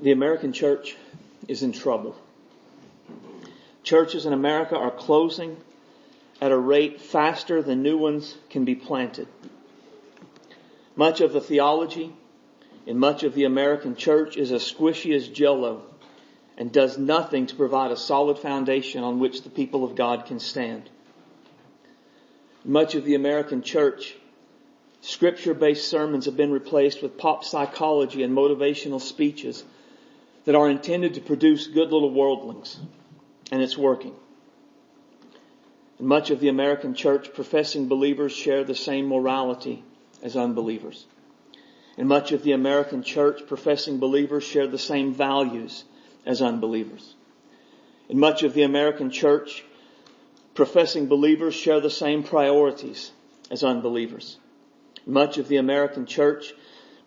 The American church is in trouble. Churches in America are closing at a rate faster than new ones can be planted. Much of the theology in much of the American church is as squishy as jello and does nothing to provide a solid foundation on which the people of God can stand. Much of the American church, scripture-based sermons have been replaced with pop psychology and motivational speeches that are intended to produce good little worldlings. And it's working. In much of the American church, professing believers share the same morality as unbelievers. And much of the American church, professing believers share the same values as unbelievers. And much of the American church, professing believers share the same priorities as unbelievers. Much of the American church,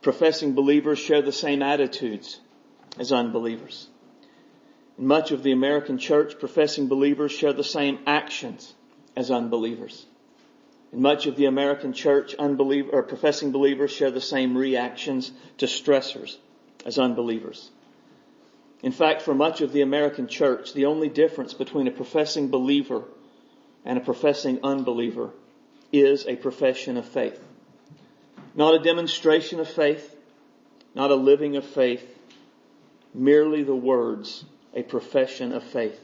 professing believers share the same attitudes as unbelievers. Much of the American church, professing believers share the same actions as unbelievers. In much of the American church, unbeliever, or professing believers share the same reactions to stressors as unbelievers. In fact, for much of the American church, the only difference between a professing believer and a professing unbeliever is a profession of faith. Not a demonstration of faith, not a living of faith, merely the words, a profession of faith.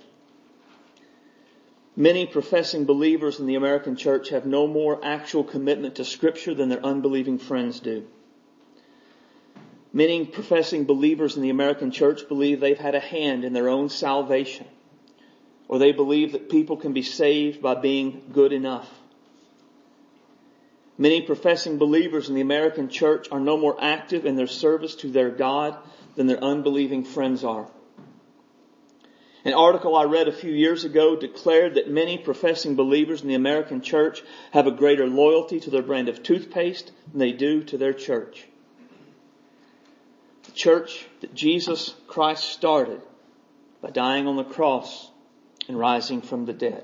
Many professing believers in the American church have no more actual commitment to scripture than their unbelieving friends do. Many professing believers in the American church believe they've had a hand in their own salvation, or they believe that people can be saved by being good enough. Many professing believers in the American church are no more active in their service to their God than their unbelieving friends are. An article I read a few years ago declared that many professing believers in the American church have a greater loyalty to their brand of toothpaste than they do to their church. The church that Jesus Christ started by dying on the cross and rising from the dead.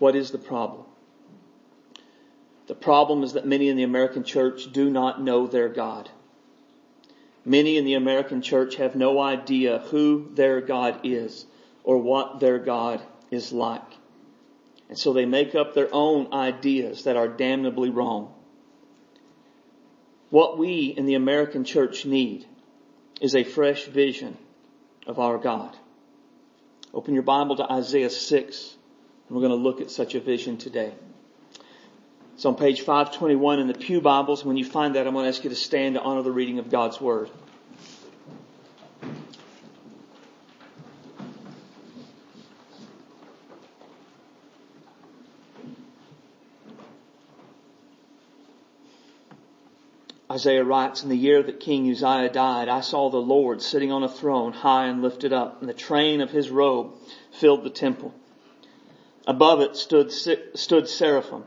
What is the problem? The problem is that many in the American church do not know their God. Many in the American church have no idea who their God is or what their God is like. And so they make up their own ideas that are damnably wrong. What we in the American church need is a fresh vision of our God. Open your Bible to Isaiah 6 and we're going to look at such a vision today. It's on page 521 in the Pew Bibles. When you find that, I'm going to ask you to stand to honor the reading of God's Word. Isaiah writes, in the year that King Uzziah died, I saw the Lord sitting on a throne high and lifted up, and the train of his robe filled the temple. Above it stood, stood seraphim.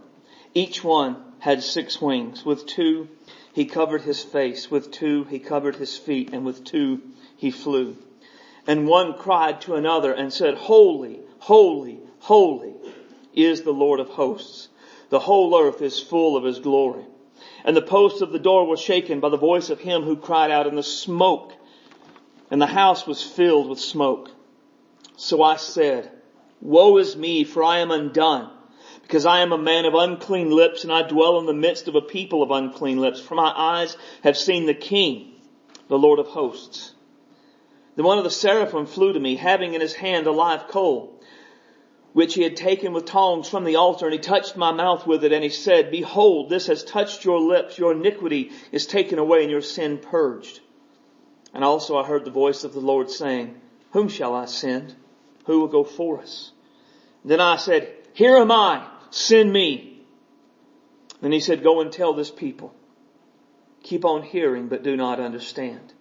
Each one had six wings. With two he covered his face, with two he covered his feet, and with two he flew. And one cried to another and said, Holy, holy, holy is the Lord of hosts. The whole earth is full of his glory. And the posts of the door were shaken by the voice of him who cried out and the smoke, and the house was filled with smoke. So I said, Woe is me, for I am undone because I am a man of unclean lips and I dwell in the midst of a people of unclean lips. For my eyes have seen the King, the Lord of hosts. Then one of the seraphim flew to me, having in his hand a live coal, which he had taken with tongs from the altar, and he touched my mouth with it, and he said, Behold, this has touched your lips, your iniquity is taken away, and your sin purged. And also I heard the voice of the Lord saying, Whom shall I send? Who will go for us? then I said, Here am I, Send me. And he said, go and tell this people. Keep on hearing, but do not understand.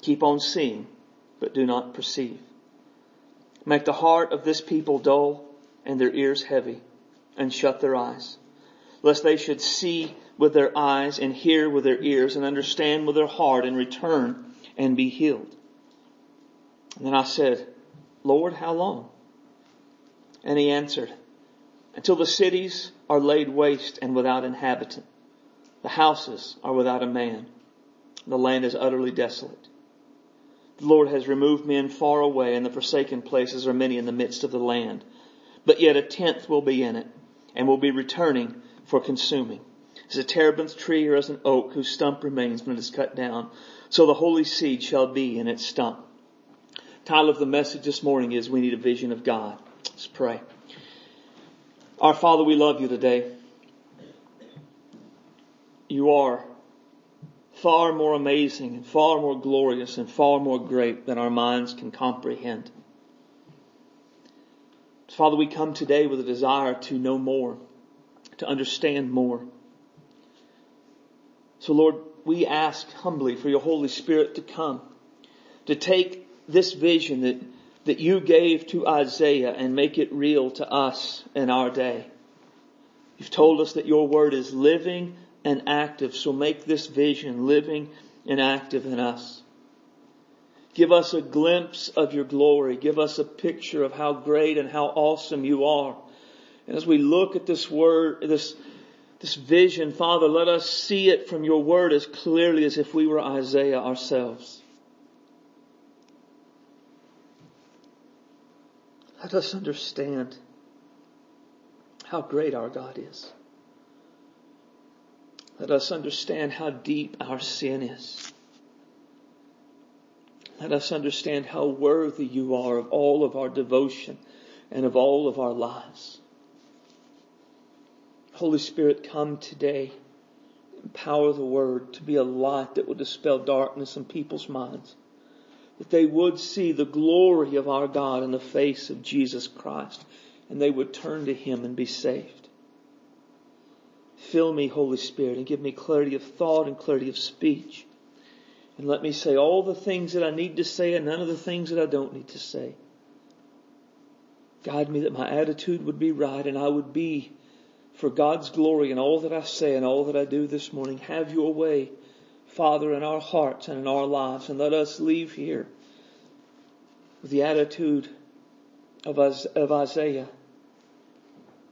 Keep on seeing, but do not perceive. Make the heart of this people dull and their ears heavy and shut their eyes, lest they should see with their eyes and hear with their ears and understand with their heart and return and be healed. And then I said, Lord, how long? And he answered, until the cities are laid waste and without inhabitant. The houses are without a man. The land is utterly desolate. The Lord has removed men far away and the forsaken places are many in the midst of the land. But yet a tenth will be in it and will be returning for consuming. As a terebinth tree or as an oak whose stump remains when it is cut down, so the holy seed shall be in its stump. Title of the message this morning is We Need a Vision of God. Let's pray. Our Father, we love you today. You are far more amazing and far more glorious and far more great than our minds can comprehend. Father, we come today with a desire to know more, to understand more. So Lord, we ask humbly for your Holy Spirit to come, to take this vision that, that you gave to Isaiah and make it real to us in our day. You've told us that your word is living and active, so make this vision living and active in us. Give us a glimpse of your glory. Give us a picture of how great and how awesome you are. And as we look at this word, this, this vision, Father, let us see it from your word as clearly as if we were Isaiah ourselves. Let us understand how great our God is. Let us understand how deep our sin is. Let us understand how worthy you are of all of our devotion and of all of our lives. Holy Spirit, come today. Empower the word to be a light that will dispel darkness in people's minds. That they would see the glory of our God in the face of Jesus Christ and they would turn to Him and be saved. Fill me, Holy Spirit, and give me clarity of thought and clarity of speech. And let me say all the things that I need to say and none of the things that I don't need to say. Guide me that my attitude would be right and I would be for God's glory in all that I say and all that I do this morning. Have your way, Father, in our hearts and in our lives, and let us leave here with the attitude of, of Isaiah,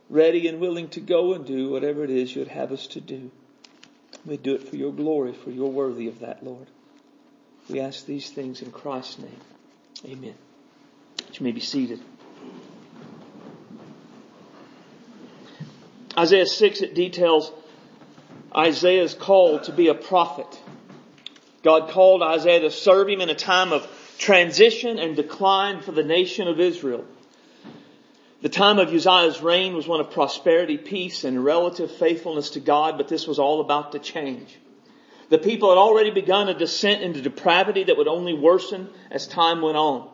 ready and willing to go and do whatever it is you'd have us to do. We do it for your glory, for you're worthy of that, Lord. We ask these things in Christ's name. Amen. You may be seated. Isaiah 6, it details Isaiah's call to be a prophet. God called Isaiah to serve him in a time of transition and decline for the nation of Israel. The time of Uzziah's reign was one of prosperity, peace, and relative faithfulness to God, but this was all about to change. The people had already begun a descent into depravity that would only worsen as time went on.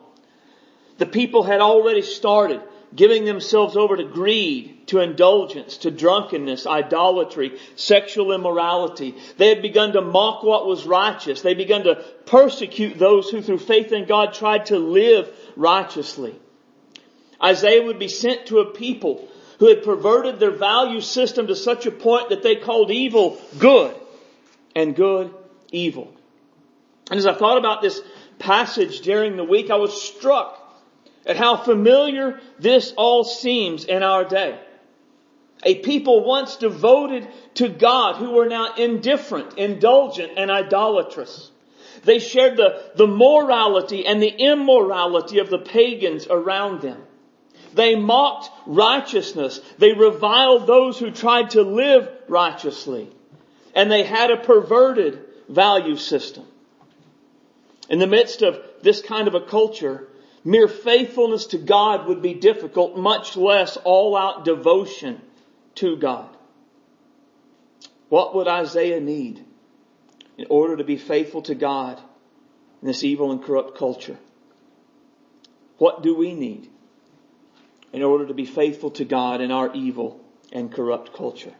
The people had already started giving themselves over to greed, to indulgence, to drunkenness, idolatry, sexual immorality. They had begun to mock what was righteous. They begun to persecute those who through faith in God tried to live righteously. Isaiah would be sent to a people who had perverted their value system to such a point that they called evil good and good evil. And as I thought about this passage during the week, I was struck at how familiar this all seems in our day. A people once devoted to God who were now indifferent, indulgent, and idolatrous. They shared the, the morality and the immorality of the pagans around them. They mocked righteousness. They reviled those who tried to live righteously. And they had a perverted value system. In the midst of this kind of a culture, Mere faithfulness to God would be difficult, much less all out devotion to God. What would Isaiah need in order to be faithful to God in this evil and corrupt culture? What do we need in order to be faithful to God in our evil and corrupt culture?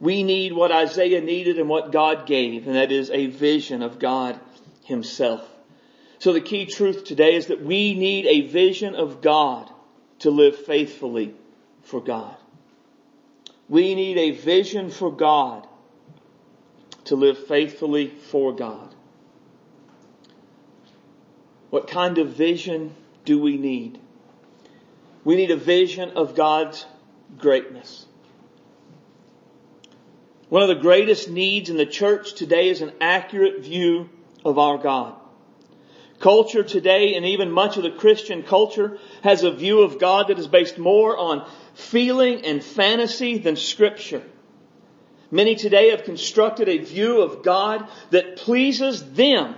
We need what Isaiah needed and what God gave, and that is a vision of God Himself. So the key truth today is that we need a vision of God to live faithfully for God. We need a vision for God to live faithfully for God. What kind of vision do we need? We need a vision of God's greatness. One of the greatest needs in the church today is an accurate view of our God. Culture today and even much of the Christian culture has a view of God that is based more on feeling and fantasy than scripture. Many today have constructed a view of God that pleases them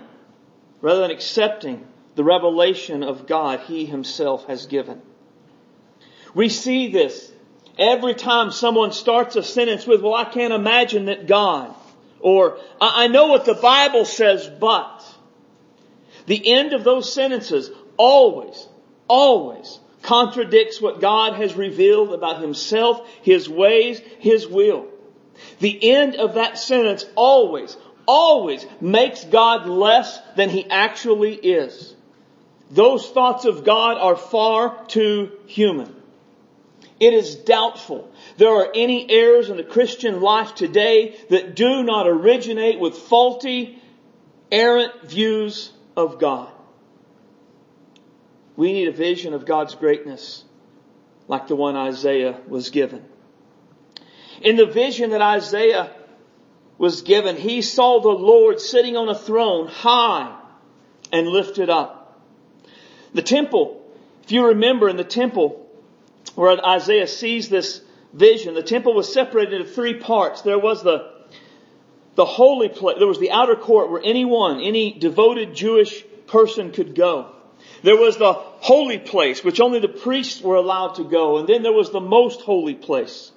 rather than accepting the revelation of God He Himself has given. We see this every time someone starts a sentence with, well, I can't imagine that God, or I know what the Bible says, but the end of those sentences always, always contradicts what God has revealed about Himself, His ways, His will. The end of that sentence always, always makes God less than He actually is. Those thoughts of God are far too human. It is doubtful there are any errors in the Christian life today that do not originate with faulty, errant views of God. We need a vision of God's greatness like the one Isaiah was given. In the vision that Isaiah was given, he saw the Lord sitting on a throne high and lifted up. The temple, if you remember in the temple where Isaiah sees this vision, the temple was separated into three parts. There was the, the holy place, there was the outer court where anyone, any devoted Jewish person could go. There was the holy place, which only the priests were allowed to go. And then there was the most holy place,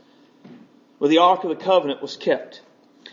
where the Ark of the Covenant was kept.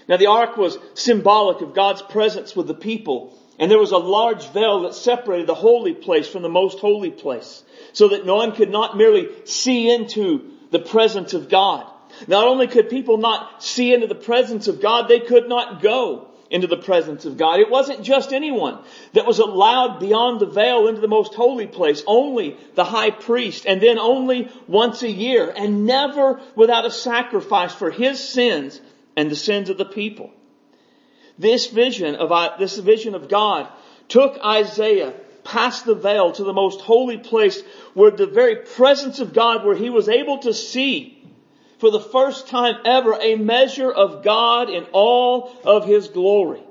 Now the Ark was symbolic of God's presence with the people. And there was a large veil that separated the holy place from the most holy place. So that no one could not merely see into the presence of God. Not only could people not see into the presence of God, they could not go into the presence of God. It wasn't just anyone that was allowed beyond the veil into the most holy place. Only the high priest and then only once a year and never without a sacrifice for his sins and the sins of the people. This vision of, uh, this vision of God took Isaiah past the veil to the most holy place where the very presence of God where he was able to see for the first time ever a measure of God in all of His glory.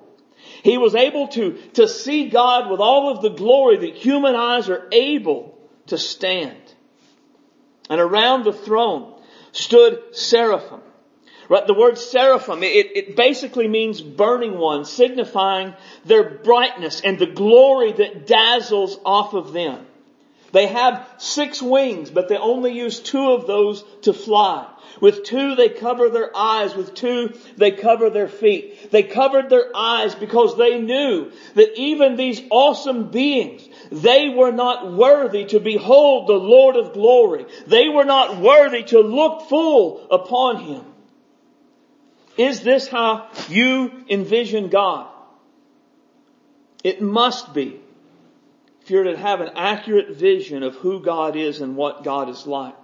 He was able to, to see God with all of the glory that human eyes are able to stand. And around the throne stood seraphim. Right, the word seraphim, it, it basically means burning one, signifying their brightness and the glory that dazzles off of them. They have six wings, but they only use two of those to fly. With two, they cover their eyes. With two, they cover their feet. They covered their eyes because they knew that even these awesome beings, they were not worthy to behold the Lord of glory. They were not worthy to look full upon Him. Is this how you envision God? It must be. You're to have an accurate vision of who God is and what God is like.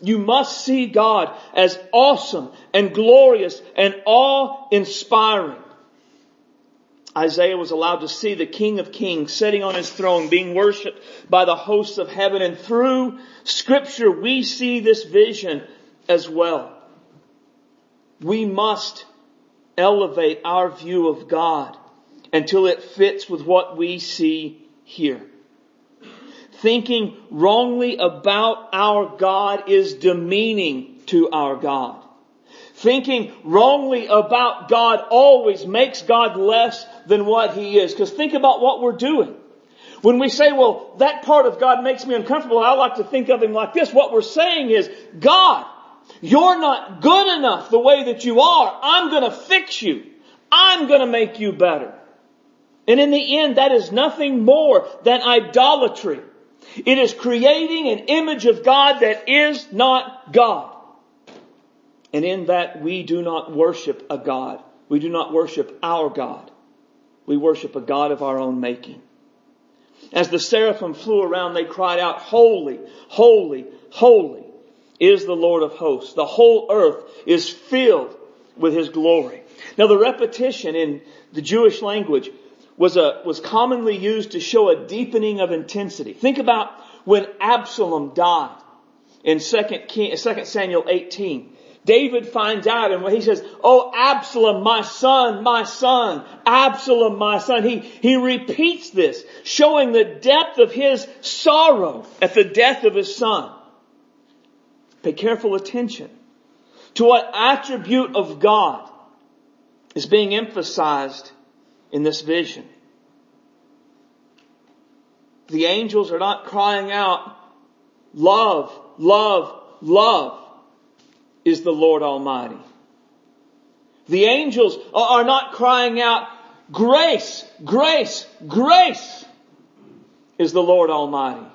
You must see God as awesome and glorious and awe-inspiring. Isaiah was allowed to see the King of Kings sitting on his throne being worshiped by the hosts of heaven and through scripture we see this vision as well. We must elevate our view of God until it fits with what we see here thinking wrongly about our God is demeaning to our God. Thinking wrongly about God always makes God less than what He is. Because think about what we're doing. When we say, well, that part of God makes me uncomfortable, I like to think of Him like this. What we're saying is, God, you're not good enough the way that you are. I'm gonna fix you. I'm gonna make you better. And in the end, that is nothing more than idolatry. It is creating an image of God that is not God. And in that we do not worship a God. We do not worship our God. We worship a God of our own making. As the seraphim flew around, they cried out, Holy, holy, holy is the Lord of hosts. The whole earth is filled with His glory. Now the repetition in the Jewish language was a, was commonly used to show a deepening of intensity. Think about when Absalom died in 2, King, 2 Samuel 18. David finds out and he says, Oh, Absalom, my son, my son, Absalom, my son, he, he repeats this, showing the depth of his sorrow at the death of his son. Pay careful attention to what attribute of God is being emphasized in this vision. The angels are not crying out, love, love, love is the Lord Almighty. The angels are not crying out, grace, grace, grace is the Lord Almighty.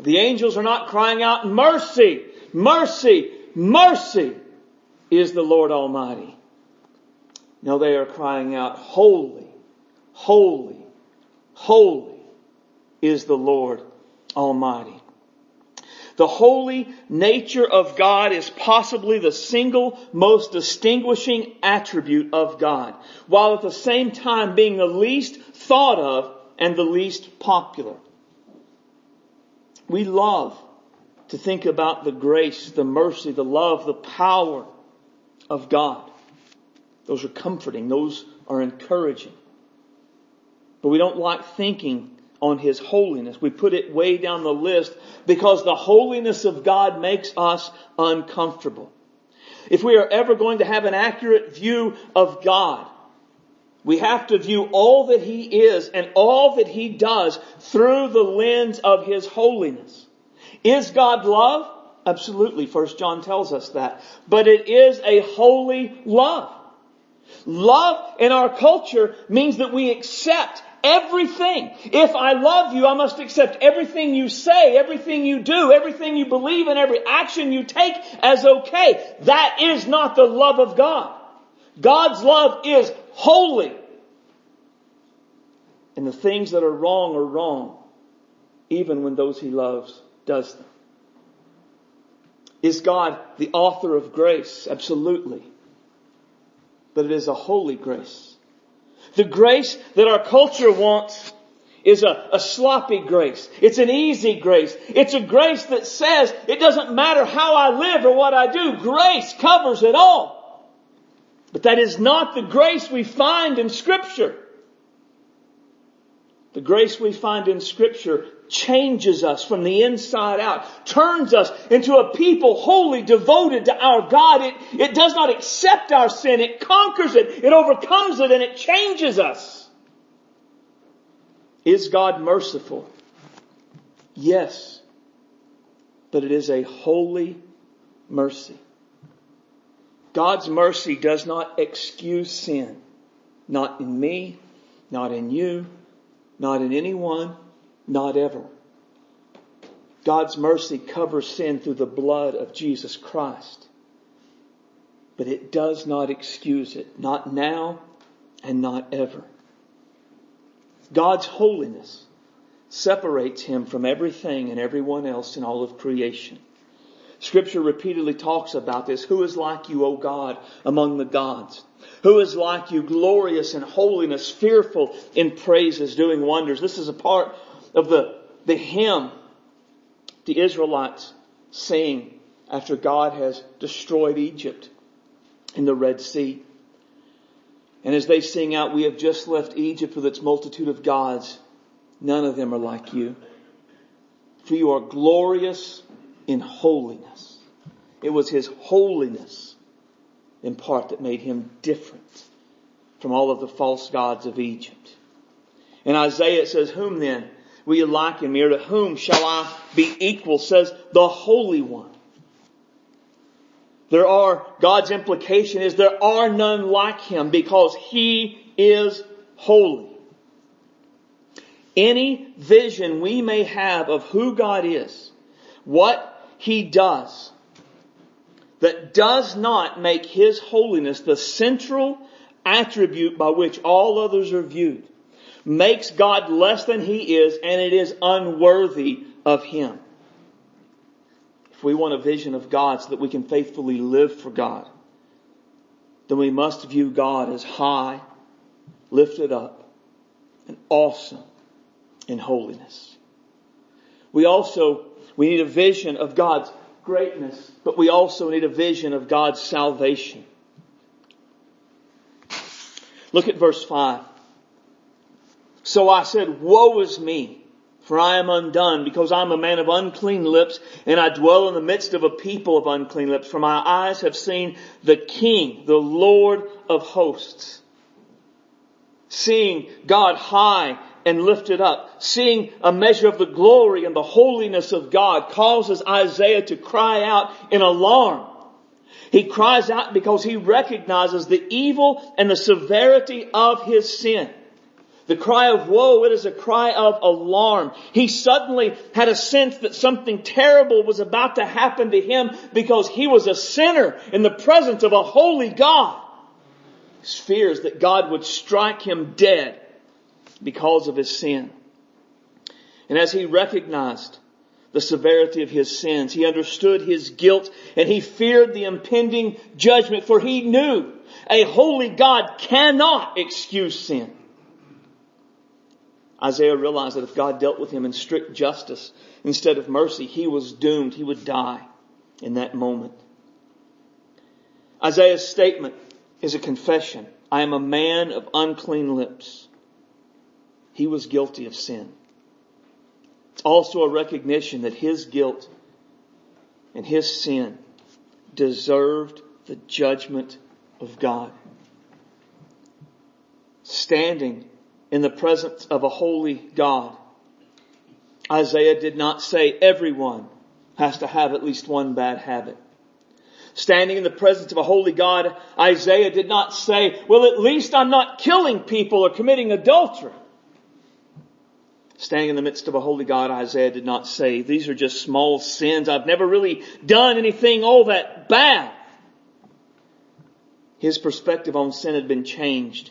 The angels are not crying out, mercy, mercy, mercy is the Lord Almighty. No, they are crying out, holy, holy, holy is the Lord Almighty. The holy nature of God is possibly the single most distinguishing attribute of God, while at the same time being the least thought of and the least popular. We love to think about the grace, the mercy, the love, the power of God. Those are comforting. Those are encouraging. But we don't like thinking on His holiness. We put it way down the list because the holiness of God makes us uncomfortable. If we are ever going to have an accurate view of God, we have to view all that He is and all that He does through the lens of His holiness. Is God love? Absolutely. First John tells us that. But it is a holy love. Love in our culture means that we accept everything. If I love you, I must accept everything you say, everything you do, everything you believe, and every action you take as okay. That is not the love of God. God's love is holy. And the things that are wrong are wrong, even when those he loves does them. Is God the author of grace? Absolutely. But it is a holy grace. The grace that our culture wants is a, a, sloppy grace. It's an easy grace. It's a grace that says it doesn't matter how I live or what I do. Grace covers it all. But that is not the grace we find in scripture. The grace we find in scripture changes us from the inside out, turns us into a people wholly devoted to our God. It, it does not accept our sin. It conquers it. It overcomes it and it changes us. Is God merciful? Yes. But it is a holy mercy. God's mercy does not excuse sin. Not in me, not in you, not in anyone, not ever. God's mercy covers sin through the blood of Jesus Christ. But it does not excuse it. Not now and not ever. God's holiness separates him from everything and everyone else in all of creation. Scripture repeatedly talks about this. Who is like you, O God, among the gods? Who is like you, glorious in holiness, fearful in praises, doing wonders? This is a part of the, the hymn the Israelites sing after God has destroyed Egypt in the Red Sea. And as they sing out, we have just left Egypt with its multitude of gods. None of them are like you. For you are glorious in holiness. It was his holiness in part that made him different from all of the false gods of Egypt. In Isaiah it says, whom then will you liken me or to whom shall I be equal says the Holy One. There are, God's implication is there are none like him because he is holy. Any vision we may have of who God is, what he does that does not make his holiness the central attribute by which all others are viewed makes God less than he is and it is unworthy of him. If we want a vision of God so that we can faithfully live for God, then we must view God as high, lifted up, and awesome in holiness. We also we need a vision of God's greatness, but we also need a vision of God's salvation. Look at verse 5. So I said, woe is me, for I am undone, because I am a man of unclean lips, and I dwell in the midst of a people of unclean lips, for my eyes have seen the King, the Lord of hosts. Seeing God high and lifted up, seeing a measure of the glory and the holiness of God causes Isaiah to cry out in alarm. He cries out because he recognizes the evil and the severity of his sin. The cry of woe, it is a cry of alarm. He suddenly had a sense that something terrible was about to happen to him because he was a sinner in the presence of a holy God. His fears that God would strike him dead because of his sin. And as he recognized the severity of his sins. He understood his guilt and he feared the impending judgment for he knew a holy God cannot excuse sin. Isaiah realized that if God dealt with him in strict justice instead of mercy, he was doomed. He would die in that moment. Isaiah's statement is a confession. I am a man of unclean lips. He was guilty of sin. It's also a recognition that his guilt and his sin deserved the judgment of God. Standing in the presence of a holy God, Isaiah did not say everyone has to have at least one bad habit. Standing in the presence of a holy God, Isaiah did not say, well at least I'm not killing people or committing adultery. Standing in the midst of a holy God, Isaiah did not say, these are just small sins. I've never really done anything all that bad. His perspective on sin had been changed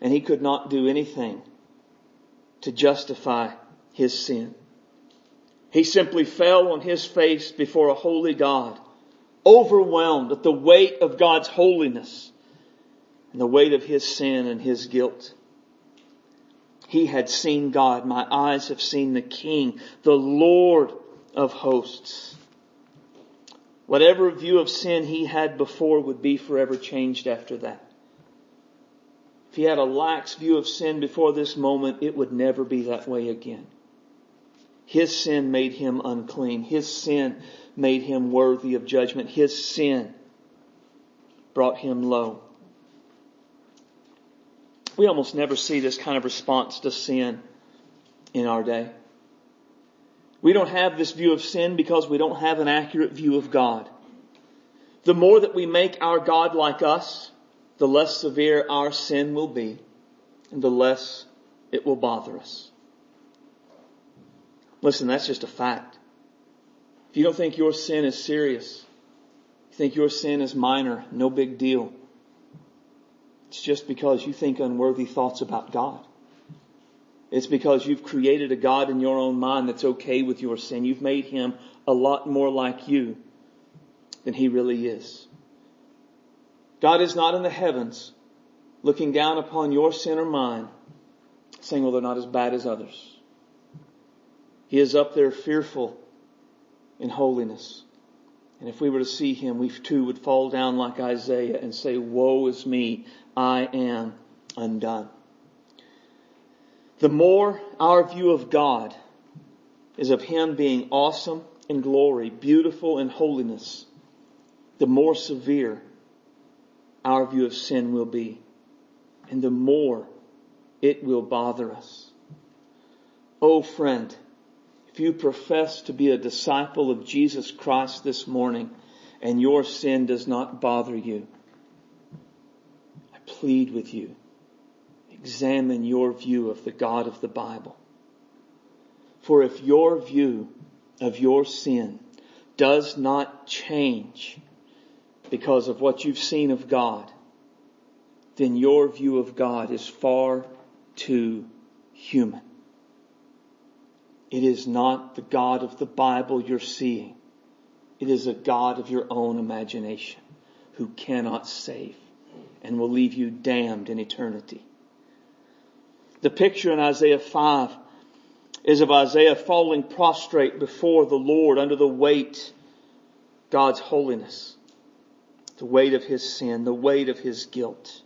and he could not do anything to justify his sin. He simply fell on his face before a holy God, overwhelmed at the weight of God's holiness and the weight of his sin and his guilt. He had seen God. My eyes have seen the King, the Lord of hosts. Whatever view of sin he had before would be forever changed after that. If he had a lax view of sin before this moment, it would never be that way again. His sin made him unclean. His sin made him worthy of judgment. His sin brought him low. We almost never see this kind of response to sin in our day. We don't have this view of sin because we don't have an accurate view of God. The more that we make our God like us, the less severe our sin will be and the less it will bother us. Listen, that's just a fact. If you don't think your sin is serious, you think your sin is minor, no big deal, it's just because you think unworthy thoughts about God. It's because you've created a God in your own mind that's okay with your sin. You've made him a lot more like you than he really is. God is not in the heavens looking down upon your sin or mine saying, well, they're not as bad as others. He is up there fearful in holiness. And if we were to see him, we too would fall down like Isaiah and say, woe is me. I am undone. The more our view of God is of Him being awesome in glory, beautiful in holiness, the more severe our view of sin will be. And the more it will bother us. Oh friend, if you profess to be a disciple of Jesus Christ this morning and your sin does not bother you, I plead with you. Examine your view of the God of the Bible. For if your view of your sin does not change because of what you've seen of God, then your view of God is far too human. It is not the God of the Bible you're seeing. It is a God of your own imagination who cannot save and will leave you damned in eternity. The picture in Isaiah 5 is of Isaiah falling prostrate before the Lord under the weight God's holiness, the weight of his sin, the weight of his guilt.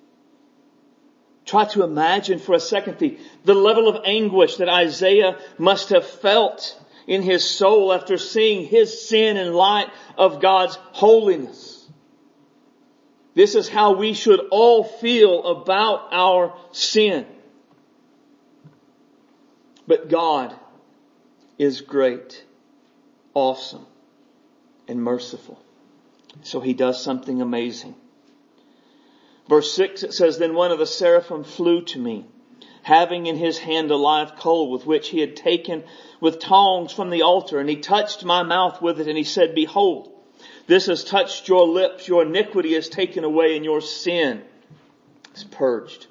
Try to imagine for a second the, the level of anguish that Isaiah must have felt in his soul after seeing his sin in light of God's holiness. This is how we should all feel about our sin. But God is great, awesome, and merciful. So he does something amazing. Verse 6 it says, Then one of the seraphim flew to me, having in his hand a live coal with which he had taken with tongs from the altar, and he touched my mouth with it, and he said, Behold, this has touched your lips, your iniquity is taken away, and your sin is purged.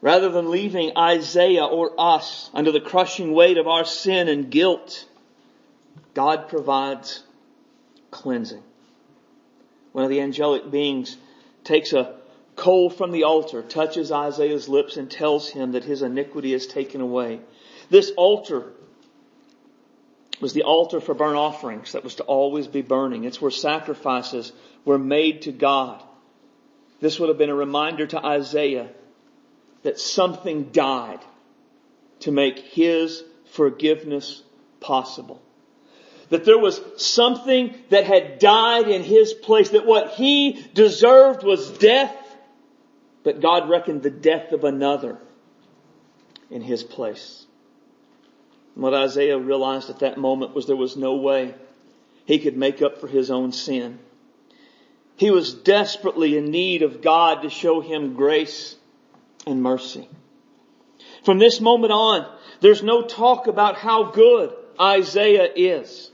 Rather than leaving Isaiah or us under the crushing weight of our sin and guilt, God provides cleansing. One of the angelic beings takes a coal from the altar, touches Isaiah's lips and tells him that his iniquity is taken away. This altar was the altar for burnt offerings that was to always be burning. It's where sacrifices were made to God. This would have been a reminder to Isaiah that something died to make his forgiveness possible. That there was something that had died in his place, that what he deserved was death, but God reckoned the death of another in his place. And what Isaiah realized at that moment was there was no way he could make up for his own sin. He was desperately in need of God to show him grace and mercy. From this moment on, there's no talk about how good Isaiah is.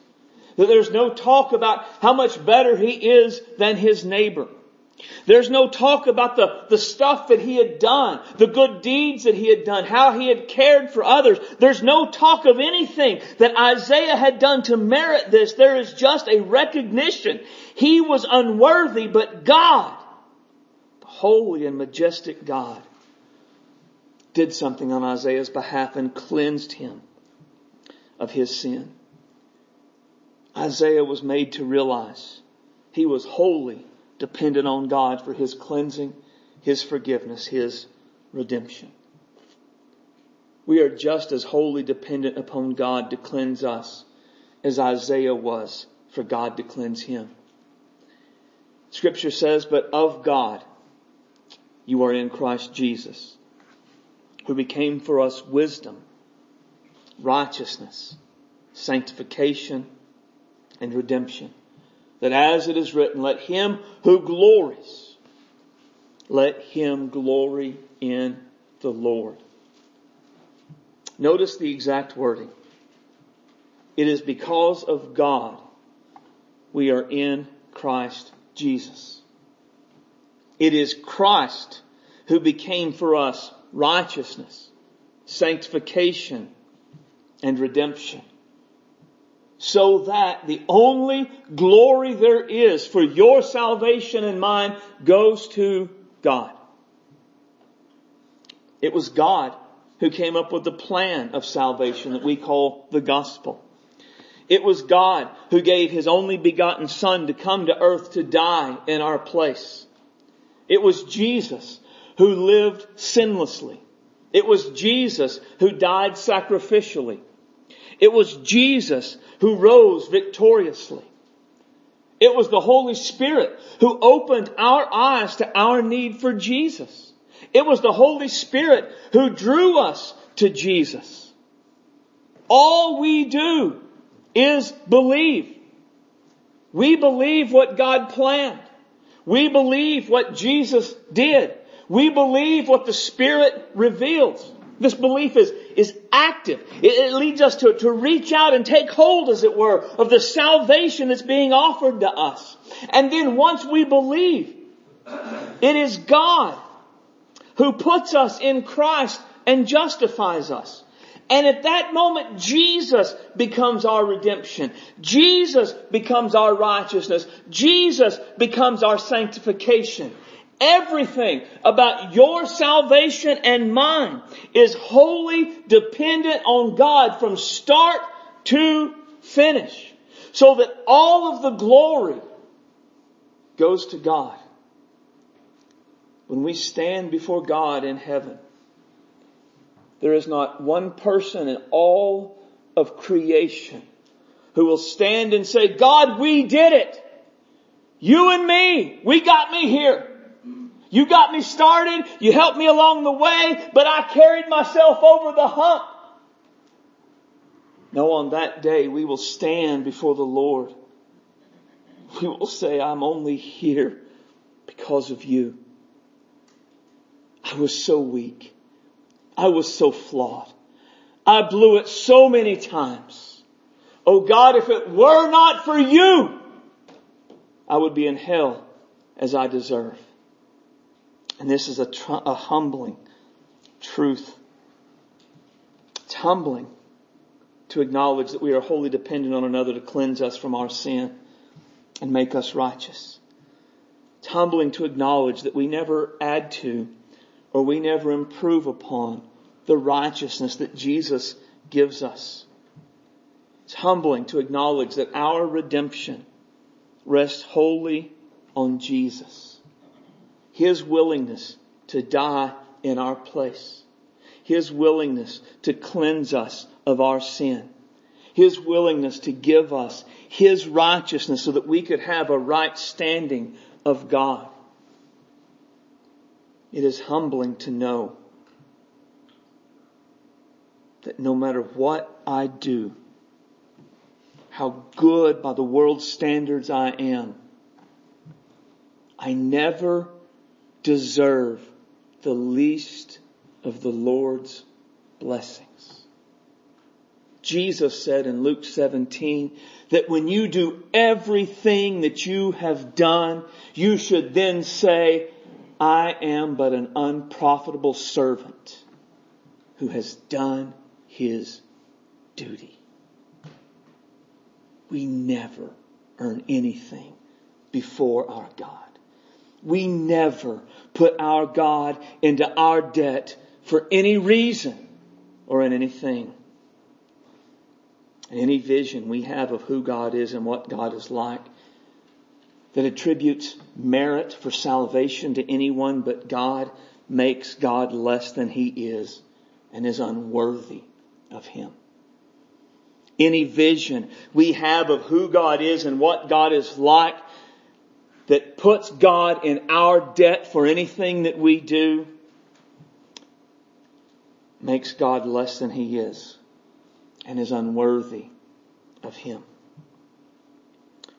There's no talk about how much better he is than his neighbor. There's no talk about the, the stuff that he had done, the good deeds that he had done, how he had cared for others. There's no talk of anything that Isaiah had done to merit this. There is just a recognition. He was unworthy, but God, the holy and majestic God, did something on Isaiah's behalf and cleansed him of his sin. Isaiah was made to realize he was wholly dependent on God for His cleansing, His forgiveness, His redemption. We are just as wholly dependent upon God to cleanse us as Isaiah was for God to cleanse him. Scripture says, but of God you are in Christ Jesus, who became for us wisdom, righteousness, sanctification, and redemption that as it is written, let him who glories, let him glory in the Lord. Notice the exact wording. It is because of God we are in Christ Jesus. It is Christ who became for us righteousness, sanctification, and redemption so that the only glory there is for your salvation and mine goes to God. It was God who came up with the plan of salvation that we call the gospel. It was God who gave His only begotten Son to come to earth to die in our place. It was Jesus who lived sinlessly. It was Jesus who died sacrificially. It was Jesus who rose victoriously. It was the Holy Spirit who opened our eyes to our need for Jesus. It was the Holy Spirit who drew us to Jesus. All we do is believe. We believe what God planned. We believe what Jesus did. We believe what the Spirit reveals. This belief is, is active. It, it leads us to, to reach out and take hold, as it were, of the salvation that's being offered to us. And then once we believe, it is God who puts us in Christ and justifies us. And at that moment, Jesus becomes our redemption. Jesus becomes our righteousness. Jesus becomes our sanctification. Everything about your salvation and mine is wholly dependent on God from start to finish. so that all of the glory goes to God. When we stand before God in heaven, there is not one person in all of creation who will stand and say, God, we did it. You and me, we got me here. You got me started, you helped me along the way, but I carried myself over the hump. No, on that day we will stand before the Lord. We will say, I'm only here because of you. I was so weak. I was so flawed. I blew it so many times. Oh God, if it were not for you, I would be in hell as I deserve. And this is a, tr- a humbling truth. It's humbling to acknowledge that we are wholly dependent on another to cleanse us from our sin and make us righteous. It's humbling to acknowledge that we never add to or we never improve upon the righteousness that Jesus gives us. It's humbling to acknowledge that our redemption rests wholly on Jesus. His willingness to die in our place. His willingness to cleanse us of our sin. His willingness to give us His righteousness so that we could have a right standing of God. It is humbling to know that no matter what I do, how good by the world's standards I am, I never deserve the least of the Lord's blessings. Jesus said in Luke 17 that when you do everything that you have done, you should then say, I am but an unprofitable servant who has done his duty. We never earn anything before our God. We never put our God into our debt for any reason or in anything. Any vision we have of who God is and what God is like that attributes merit for salvation to anyone but God makes God less than he is and is unworthy of him. Any vision we have of who God is and what God is like that puts God in our debt for anything that we do makes God less than he is and is unworthy of him.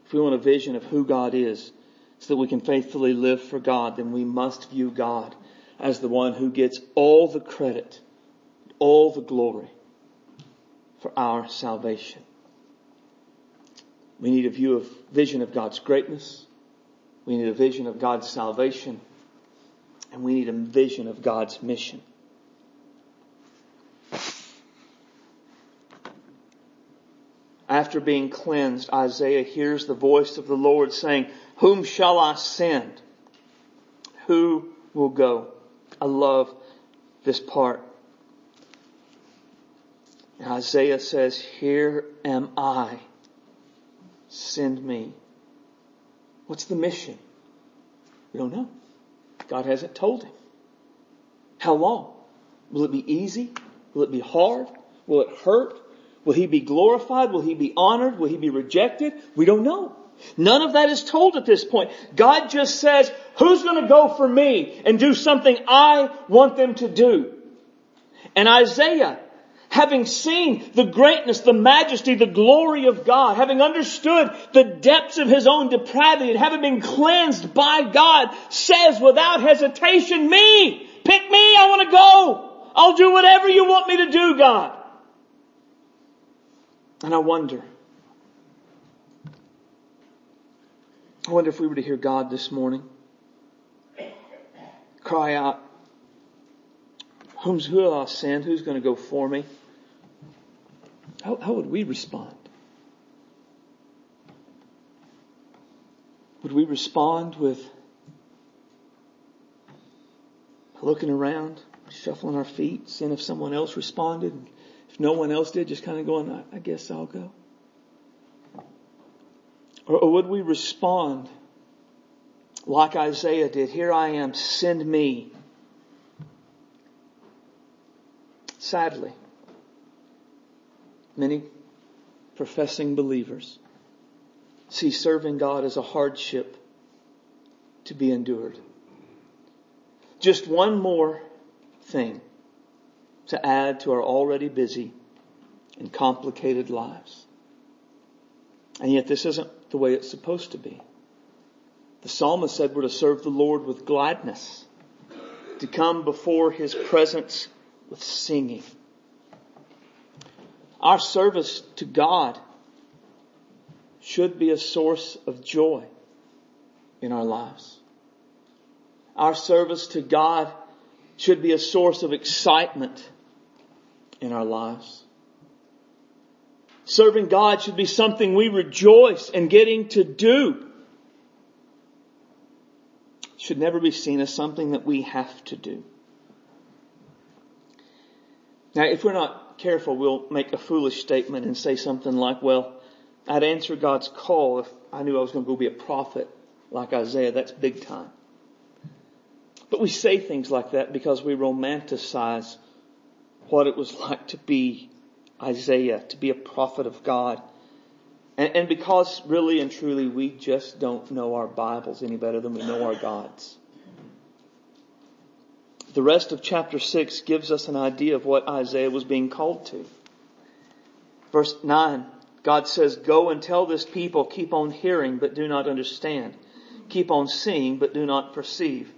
If we want a vision of who God is so that we can faithfully live for God, then we must view God as the one who gets all the credit, all the glory for our salvation. We need a view of vision of God's greatness. We need a vision of God's salvation. And we need a vision of God's mission. After being cleansed, Isaiah hears the voice of the Lord saying, Whom shall I send? Who will go? I love this part. And Isaiah says, Here am I. Send me. What's the mission? We don't know. God hasn't told him. How long? Will it be easy? Will it be hard? Will it hurt? Will he be glorified? Will he be honored? Will he be rejected? We don't know. None of that is told at this point. God just says, who's going to go for me and do something I want them to do? And Isaiah, having seen the greatness, the majesty, the glory of God, having understood the depths of his own depravity and having been cleansed by God, says without hesitation, me, pick me, I want to go. I'll do whatever you want me to do, God. And I wonder, I wonder if we were to hear God this morning cry out, Whom's who will I send? Who's going to go for me? How, how would we respond? Would we respond with looking around, shuffling our feet, seeing if someone else responded? If no one else did, just kind of going, I, I guess I'll go. Or would we respond like Isaiah did? Here I am, send me. Sadly, many professing believers see serving God as a hardship to be endured. Just one more thing to add to our already busy and complicated lives. And yet this isn't the way it's supposed to be. The psalmist said we're to serve the Lord with gladness, to come before his presence with singing. Our service to God should be a source of joy in our lives. Our service to God should be a source of excitement in our lives. Serving God should be something we rejoice in getting to do. It should never be seen as something that we have to do. Now, if we're not careful, we'll make a foolish statement and say something like, well, I'd answer God's call if I knew I was going to go be a prophet like Isaiah. That's big time. But we say things like that because we romanticize what it was like to be Isaiah, to be a prophet of God. And, and because really and truly we just don't know our Bibles any better than we know our gods. The rest of chapter 6 gives us an idea of what Isaiah was being called to. Verse 9, God says, Go and tell this people, keep on hearing, but do not understand. Keep on seeing, but do not perceive.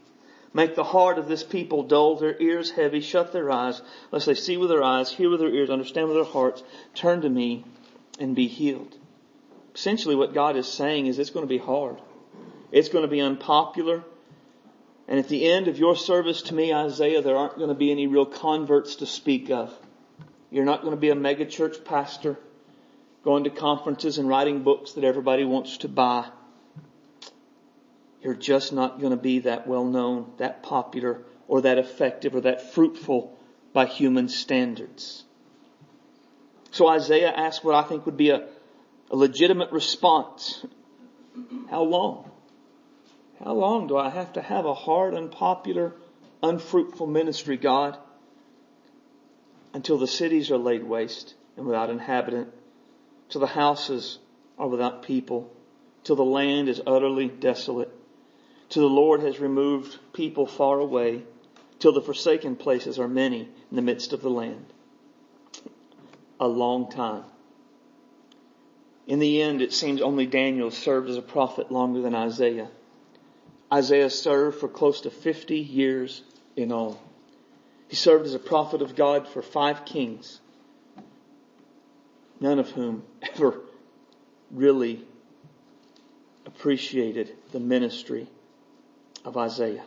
Make the heart of this people dull, their ears heavy, shut their eyes, lest they see with their eyes, hear with their ears, understand with their hearts, turn to me and be healed. Essentially what God is saying is it's going to be hard. It's going to be unpopular. And at the end of your service to me, Isaiah, there aren't going to be any real converts to speak of. You're not going to be a megachurch pastor going to conferences and writing books that everybody wants to buy you're just not going to be that well known, that popular, or that effective, or that fruitful by human standards. So Isaiah asked what I think would be a, a legitimate response. How long? How long do I have to have a hard, unpopular, unfruitful ministry, God? Until the cities are laid waste and without inhabitant, till the houses are without people, till the land is utterly desolate till the Lord has removed people far away, till the forsaken places are many in the midst of the land. A long time. In the end, it seems only Daniel served as a prophet longer than Isaiah. Isaiah served for close to 50 years in all. He served as a prophet of God for five kings, none of whom ever really appreciated the ministry of Isaiah.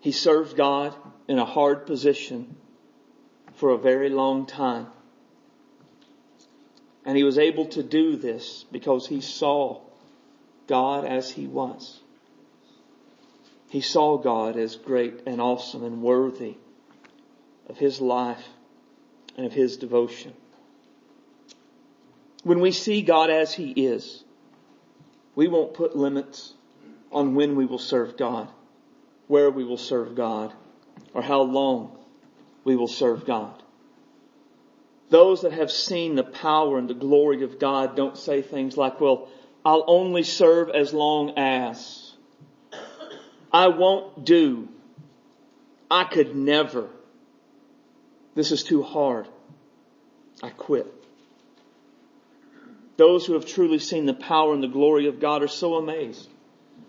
He served God in a hard position for a very long time. And he was able to do this because he saw God as he was. He saw God as great and awesome and worthy of his life and of his devotion. When we see God as he is, we won't put limits on when we will serve God, where we will serve God, or how long we will serve God. Those that have seen the power and the glory of God don't say things like, well, I'll only serve as long as. I won't do. I could never. This is too hard. I quit. Those who have truly seen the power and the glory of God are so amazed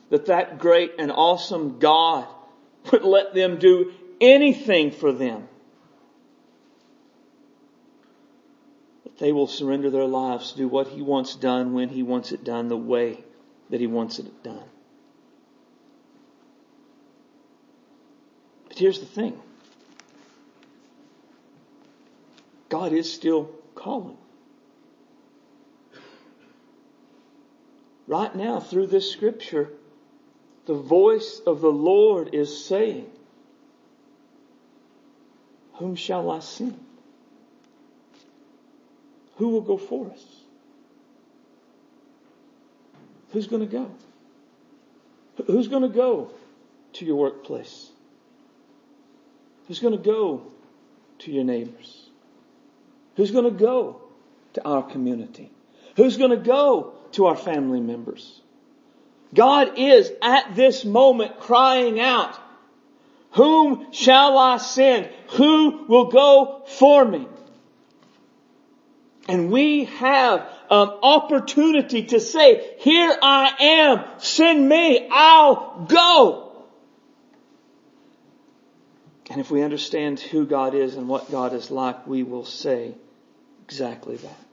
that that great and awesome God would let them do anything for them. They will surrender their lives to do what He wants done when He wants it done the way that He wants it done. But here's the thing. God is still calling. Right now, through this scripture, the voice of the Lord is saying, Whom shall I send? Who will go for us? who's going to go? Who's going to go to your workplace? Who's going to go to your neighbors? Who's going to go to our community? Who's going to go to our family members? God is at this moment crying out, whom shall I send? Who will go for me? And we have an opportunity to say, here I am, send me, I'll go. And if we understand who God is and what God is like, we will say exactly that.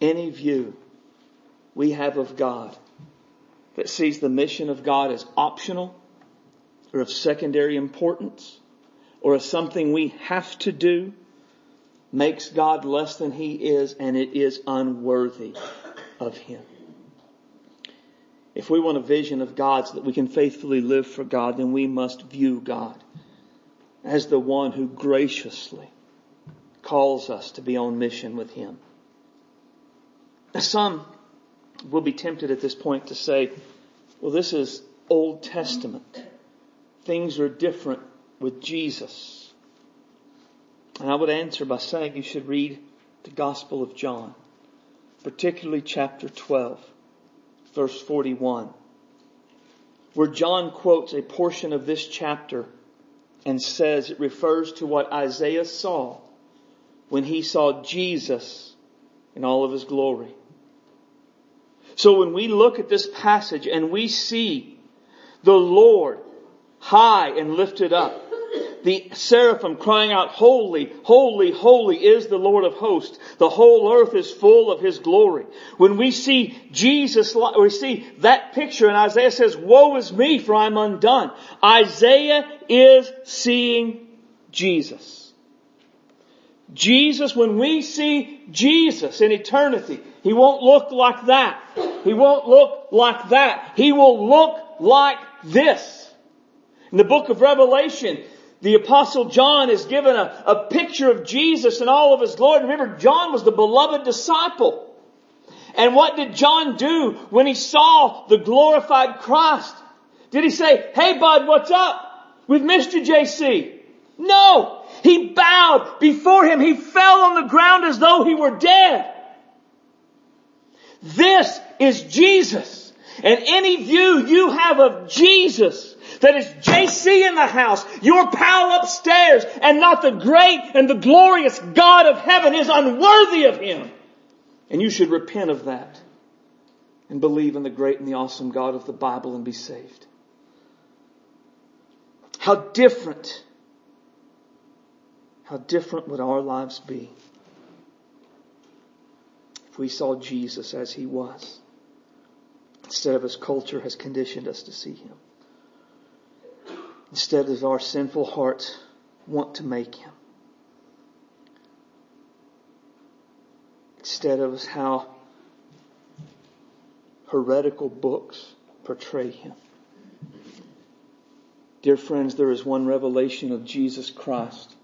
Any view we have of God that sees the mission of God as optional or of secondary importance or as something we have to do makes God less than He is and it is unworthy of Him. If we want a vision of God so that we can faithfully live for God, then we must view God as the one who graciously calls us to be on mission with Him. Some will be tempted at this point to say, well, this is Old Testament. Things are different with Jesus. And I would answer by saying you should read the Gospel of John, particularly chapter 12, verse 41, where John quotes a portion of this chapter and says it refers to what Isaiah saw when he saw Jesus in all of his glory. So when we look at this passage and we see the Lord high and lifted up, the seraphim crying out, holy, holy, holy is the Lord of hosts. The whole earth is full of His glory. When we see Jesus, we see that picture and Isaiah says, woe is me for I'm undone. Isaiah is seeing Jesus. Jesus, when we see Jesus in eternity, He won't look like that. He won't look like that. He will look like this. In the book of Revelation, the apostle John is given a, a picture of Jesus and all of his glory. Remember, John was the beloved disciple. And what did John do when he saw the glorified Christ? Did he say, hey bud, what's up? with Mr. JC. No! He bowed before him. He fell on the ground as though he were dead. This is Jesus. And any view you have of Jesus that is JC in the house, your pal upstairs, and not the great and the glorious God of heaven is unworthy of him. And you should repent of that and believe in the great and the awesome God of the Bible and be saved. How different, how different would our lives be if we saw Jesus as he was instead of as culture has conditioned us to see him instead of our sinful hearts want to make him. Instead of how heretical books portray him. Dear friends, there is one revelation of Jesus Christ,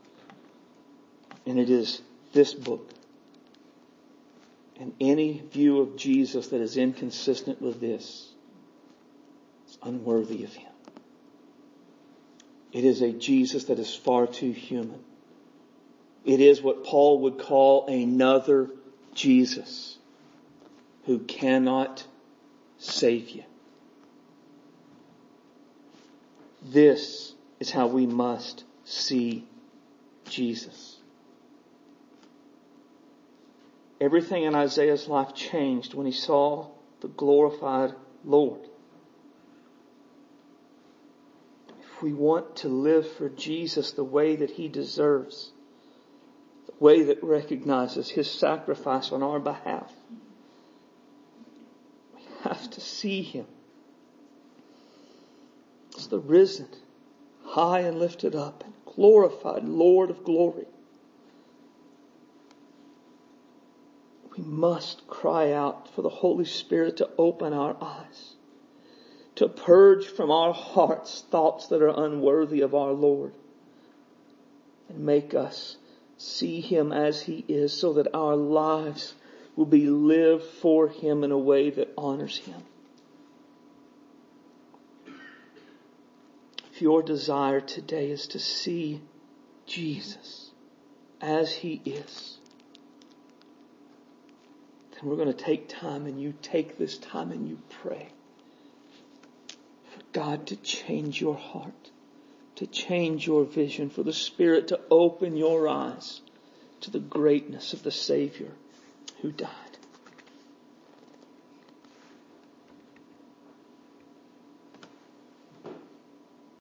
and it is this book. And any view of Jesus that is inconsistent with this is unworthy of him. It is a Jesus that is far too human. It is what Paul would call another Jesus who cannot save you. This is how we must see Jesus. Everything in Isaiah's life changed when he saw the glorified Lord. We want to live for Jesus the way that He deserves, the way that recognizes His sacrifice on our behalf, we have to see Him as the risen, high and lifted up and glorified Lord of glory. We must cry out for the Holy Spirit to open our eyes to purge from our hearts thoughts that are unworthy of our Lord and make us see Him as He is so that our lives will be lived for Him in a way that honors Him. If your desire today is to see Jesus as He is, then we're going to take time and you take this time and you pray God to change your heart, to change your vision, for the Spirit to open your eyes to the greatness of the Savior who died.